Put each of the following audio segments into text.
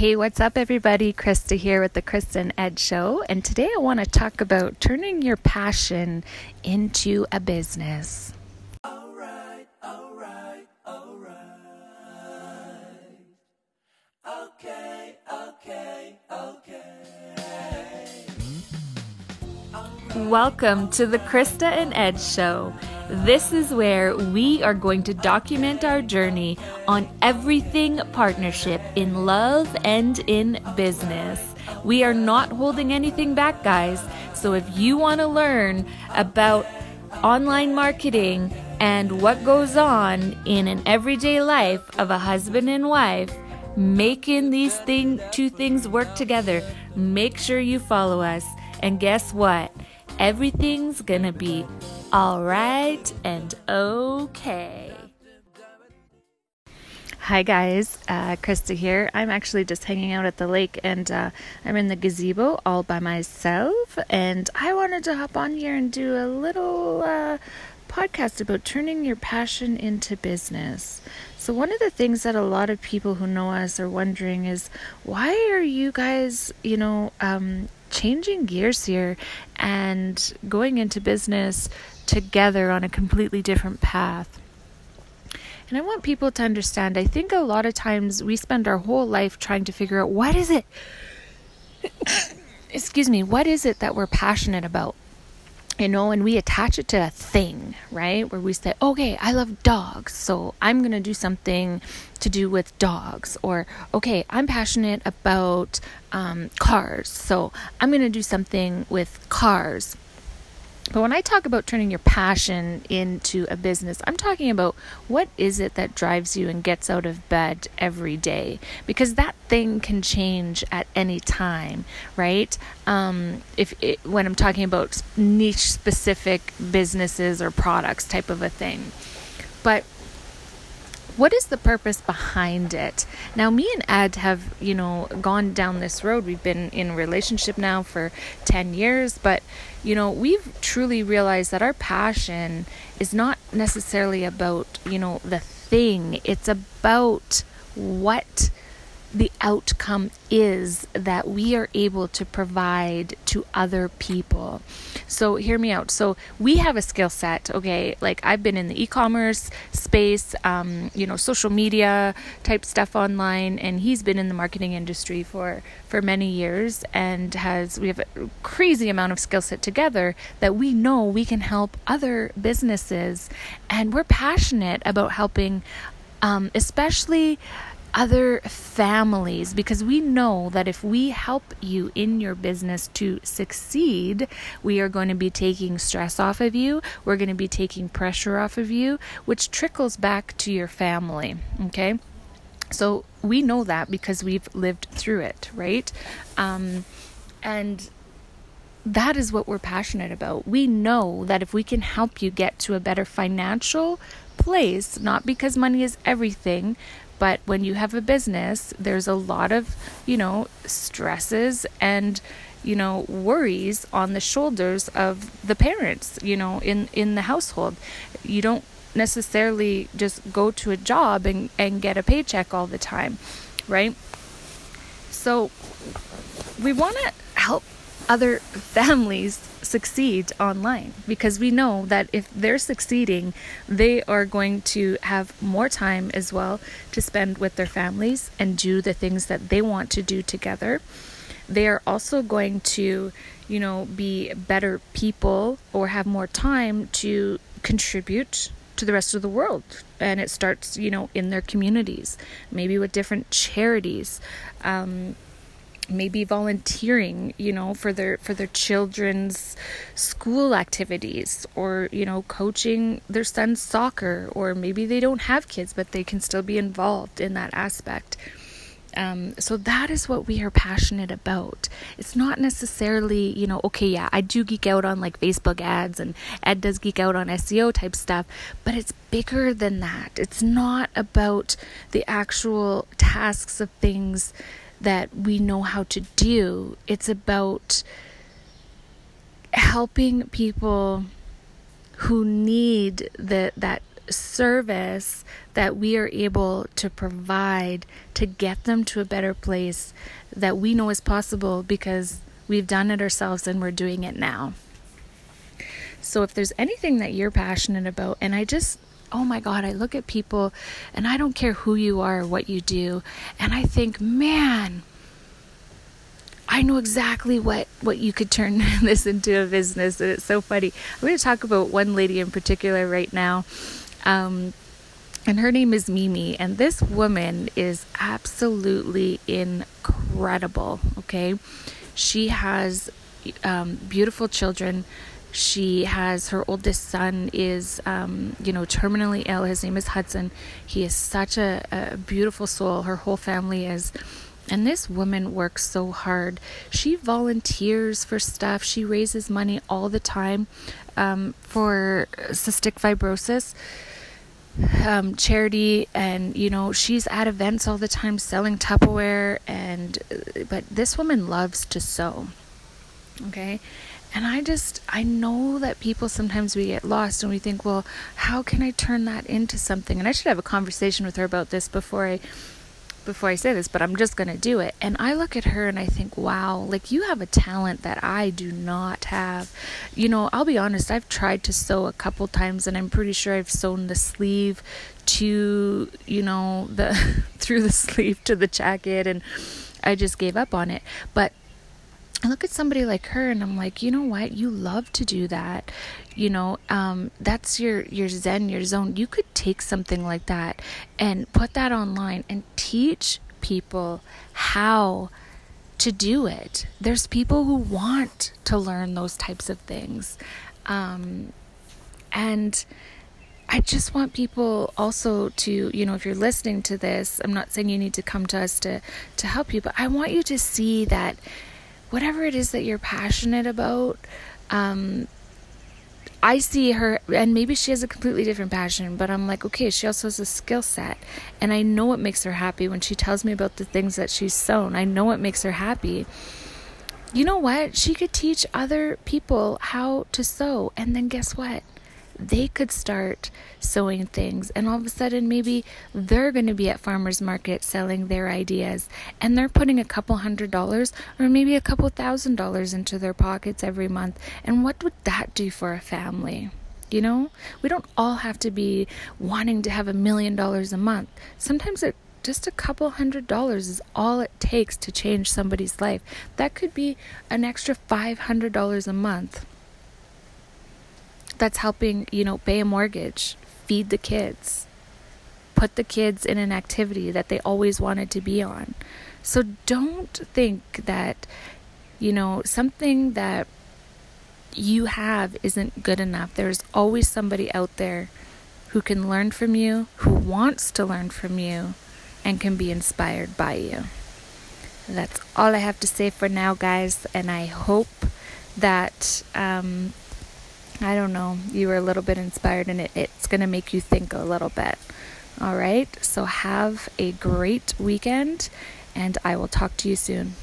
Hey, what's up, everybody? Krista here with the Krista and Ed Show, and today I want to talk about turning your passion into a business. All right, all right, all right. Okay, okay, okay. Welcome to the Krista and Ed Show. This is where we are going to document our journey on everything partnership in love and in business. We are not holding anything back, guys. So if you want to learn about online marketing and what goes on in an everyday life of a husband and wife, making these thing, two things work together, make sure you follow us. And guess what? Everything's gonna be all right and okay. Hi guys, uh, Krista here. I'm actually just hanging out at the lake and uh, I'm in the gazebo all by myself. And I wanted to hop on here and do a little uh, podcast about turning your passion into business. So, one of the things that a lot of people who know us are wondering is why are you guys, you know, um, changing gears here and going into business together on a completely different path. And I want people to understand I think a lot of times we spend our whole life trying to figure out what is it excuse me, what is it that we're passionate about? You know, and we attach it to a thing, right? Where we say, okay, I love dogs, so I'm going to do something to do with dogs. Or, okay, I'm passionate about um, cars, so I'm going to do something with cars. But when I talk about turning your passion into a business, I'm talking about what is it that drives you and gets out of bed every day? Because that thing can change at any time, right? Um, if it, when I'm talking about niche specific businesses or products type of a thing. But what is the purpose behind it? Now, me and Ed have, you know, gone down this road. We've been in relationship now for 10 years, but, you know, we've truly realized that our passion is not necessarily about, you know, the thing, it's about what the outcome is that we are able to provide to other people. So, hear me out. So, we have a skill set, okay? Like, I've been in the e commerce space, um, you know, social media type stuff online, and he's been in the marketing industry for, for many years and has, we have a crazy amount of skill set together that we know we can help other businesses. And we're passionate about helping, um, especially other families because we know that if we help you in your business to succeed, we are going to be taking stress off of you, we're going to be taking pressure off of you, which trickles back to your family. Okay. So we know that because we've lived through it, right? Um, and that is what we're passionate about. We know that if we can help you get to a better financial place, not because money is everything, but when you have a business, there's a lot of, you know, stresses and you know worries on the shoulders of the parents you know in in the household. You don't necessarily just go to a job and and get a paycheck all the time right? So we want to help other families succeed online because we know that if they're succeeding, they are going to have more time as well to spend with their families and do the things that they want to do together. They are also going to, you know, be better people or have more time to contribute to the rest of the world and it starts you know in their communities maybe with different charities um, maybe volunteering you know for their for their children's school activities or you know coaching their son's soccer or maybe they don't have kids but they can still be involved in that aspect um, so that is what we are passionate about. It's not necessarily, you know, okay, yeah, I do geek out on like Facebook ads and Ed does geek out on SEO type stuff, but it's bigger than that. It's not about the actual tasks of things that we know how to do. It's about helping people who need the that service that we are able to provide to get them to a better place that we know is possible because we've done it ourselves and we're doing it now. So if there's anything that you're passionate about, and I just oh my God, I look at people and I don't care who you are or what you do, and I think, man, I know exactly what, what you could turn this into a business. And it's so funny. I'm going to talk about one lady in particular right now. Um, and her name is Mimi. And this woman is absolutely incredible. Okay. She has um, beautiful children. She has her oldest son is, um, you know, terminally ill. His name is Hudson. He is such a, a beautiful soul. Her whole family is. And this woman works so hard. She volunteers for stuff. She raises money all the time um, for cystic fibrosis um, charity and you know she's at events all the time selling tupperware and but this woman loves to sew okay and i just i know that people sometimes we get lost and we think well how can i turn that into something and i should have a conversation with her about this before i before I say this, but I'm just going to do it. And I look at her and I think, wow, like you have a talent that I do not have. You know, I'll be honest, I've tried to sew a couple times and I'm pretty sure I've sewn the sleeve to, you know, the through the sleeve to the jacket and I just gave up on it. But I look at somebody like her and I'm like, you know what? You love to do that. You know, um, that's your your zen, your zone. You could take something like that and put that online and teach people how to do it. There's people who want to learn those types of things, um, and I just want people also to, you know, if you're listening to this, I'm not saying you need to come to us to to help you, but I want you to see that whatever it is that you're passionate about, um, I see her, and maybe she has a completely different passion, but I'm like, okay, she also has a skill set. And I know what makes her happy when she tells me about the things that she's sewn. I know what makes her happy. You know what? She could teach other people how to sew. And then guess what? They could start sewing things and all of a sudden maybe they're going to be at farmers market selling their ideas and they're putting a couple hundred dollars or maybe a couple thousand dollars into their pockets every month. And what would that do for a family? You know? We don't all have to be wanting to have a million dollars a month. Sometimes it just a couple hundred dollars is all it takes to change somebody's life. That could be an extra $500 a month that's helping, you know, pay a mortgage, feed the kids, put the kids in an activity that they always wanted to be on. So don't think that, you know, something that you have isn't good enough. There's always somebody out there who can learn from you, who wants to learn from you, and can be inspired by you. That's all I have to say for now, guys, and I hope that um, I don't know, you were a little bit inspired and it, it's going to make you think a little bit. All right, so have a great weekend and I will talk to you soon.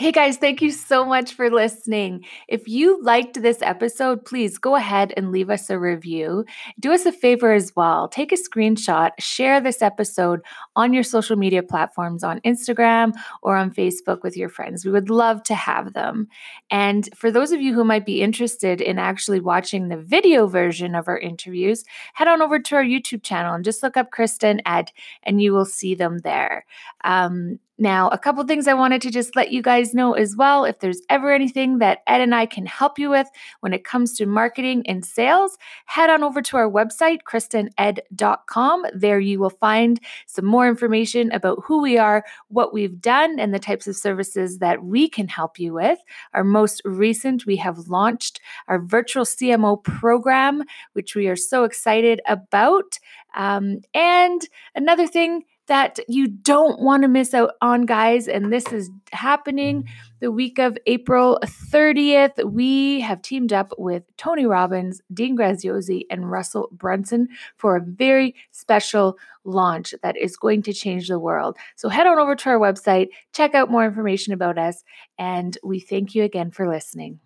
Hey guys, thank you so much for listening. If you liked this episode, please go ahead and leave us a review. Do us a favor as well. Take a screenshot, share this episode on your social media platforms on Instagram or on Facebook with your friends. We would love to have them. And for those of you who might be interested in actually watching the video version of our interviews, head on over to our YouTube channel and just look up Kristen Ed and you will see them there. Um, now, a couple things I wanted to just let you guys know as well. If there's ever anything that Ed and I can help you with when it comes to marketing and sales, head on over to our website, KristenEd.com. There you will find some more information about who we are, what we've done, and the types of services that we can help you with. Our most recent, we have launched our virtual CMO program, which we are so excited about. Um, and another thing, that you don't want to miss out on, guys. And this is happening mm. the week of April 30th. We have teamed up with Tony Robbins, Dean Graziosi, and Russell Brunson for a very special launch that is going to change the world. So head on over to our website, check out more information about us, and we thank you again for listening.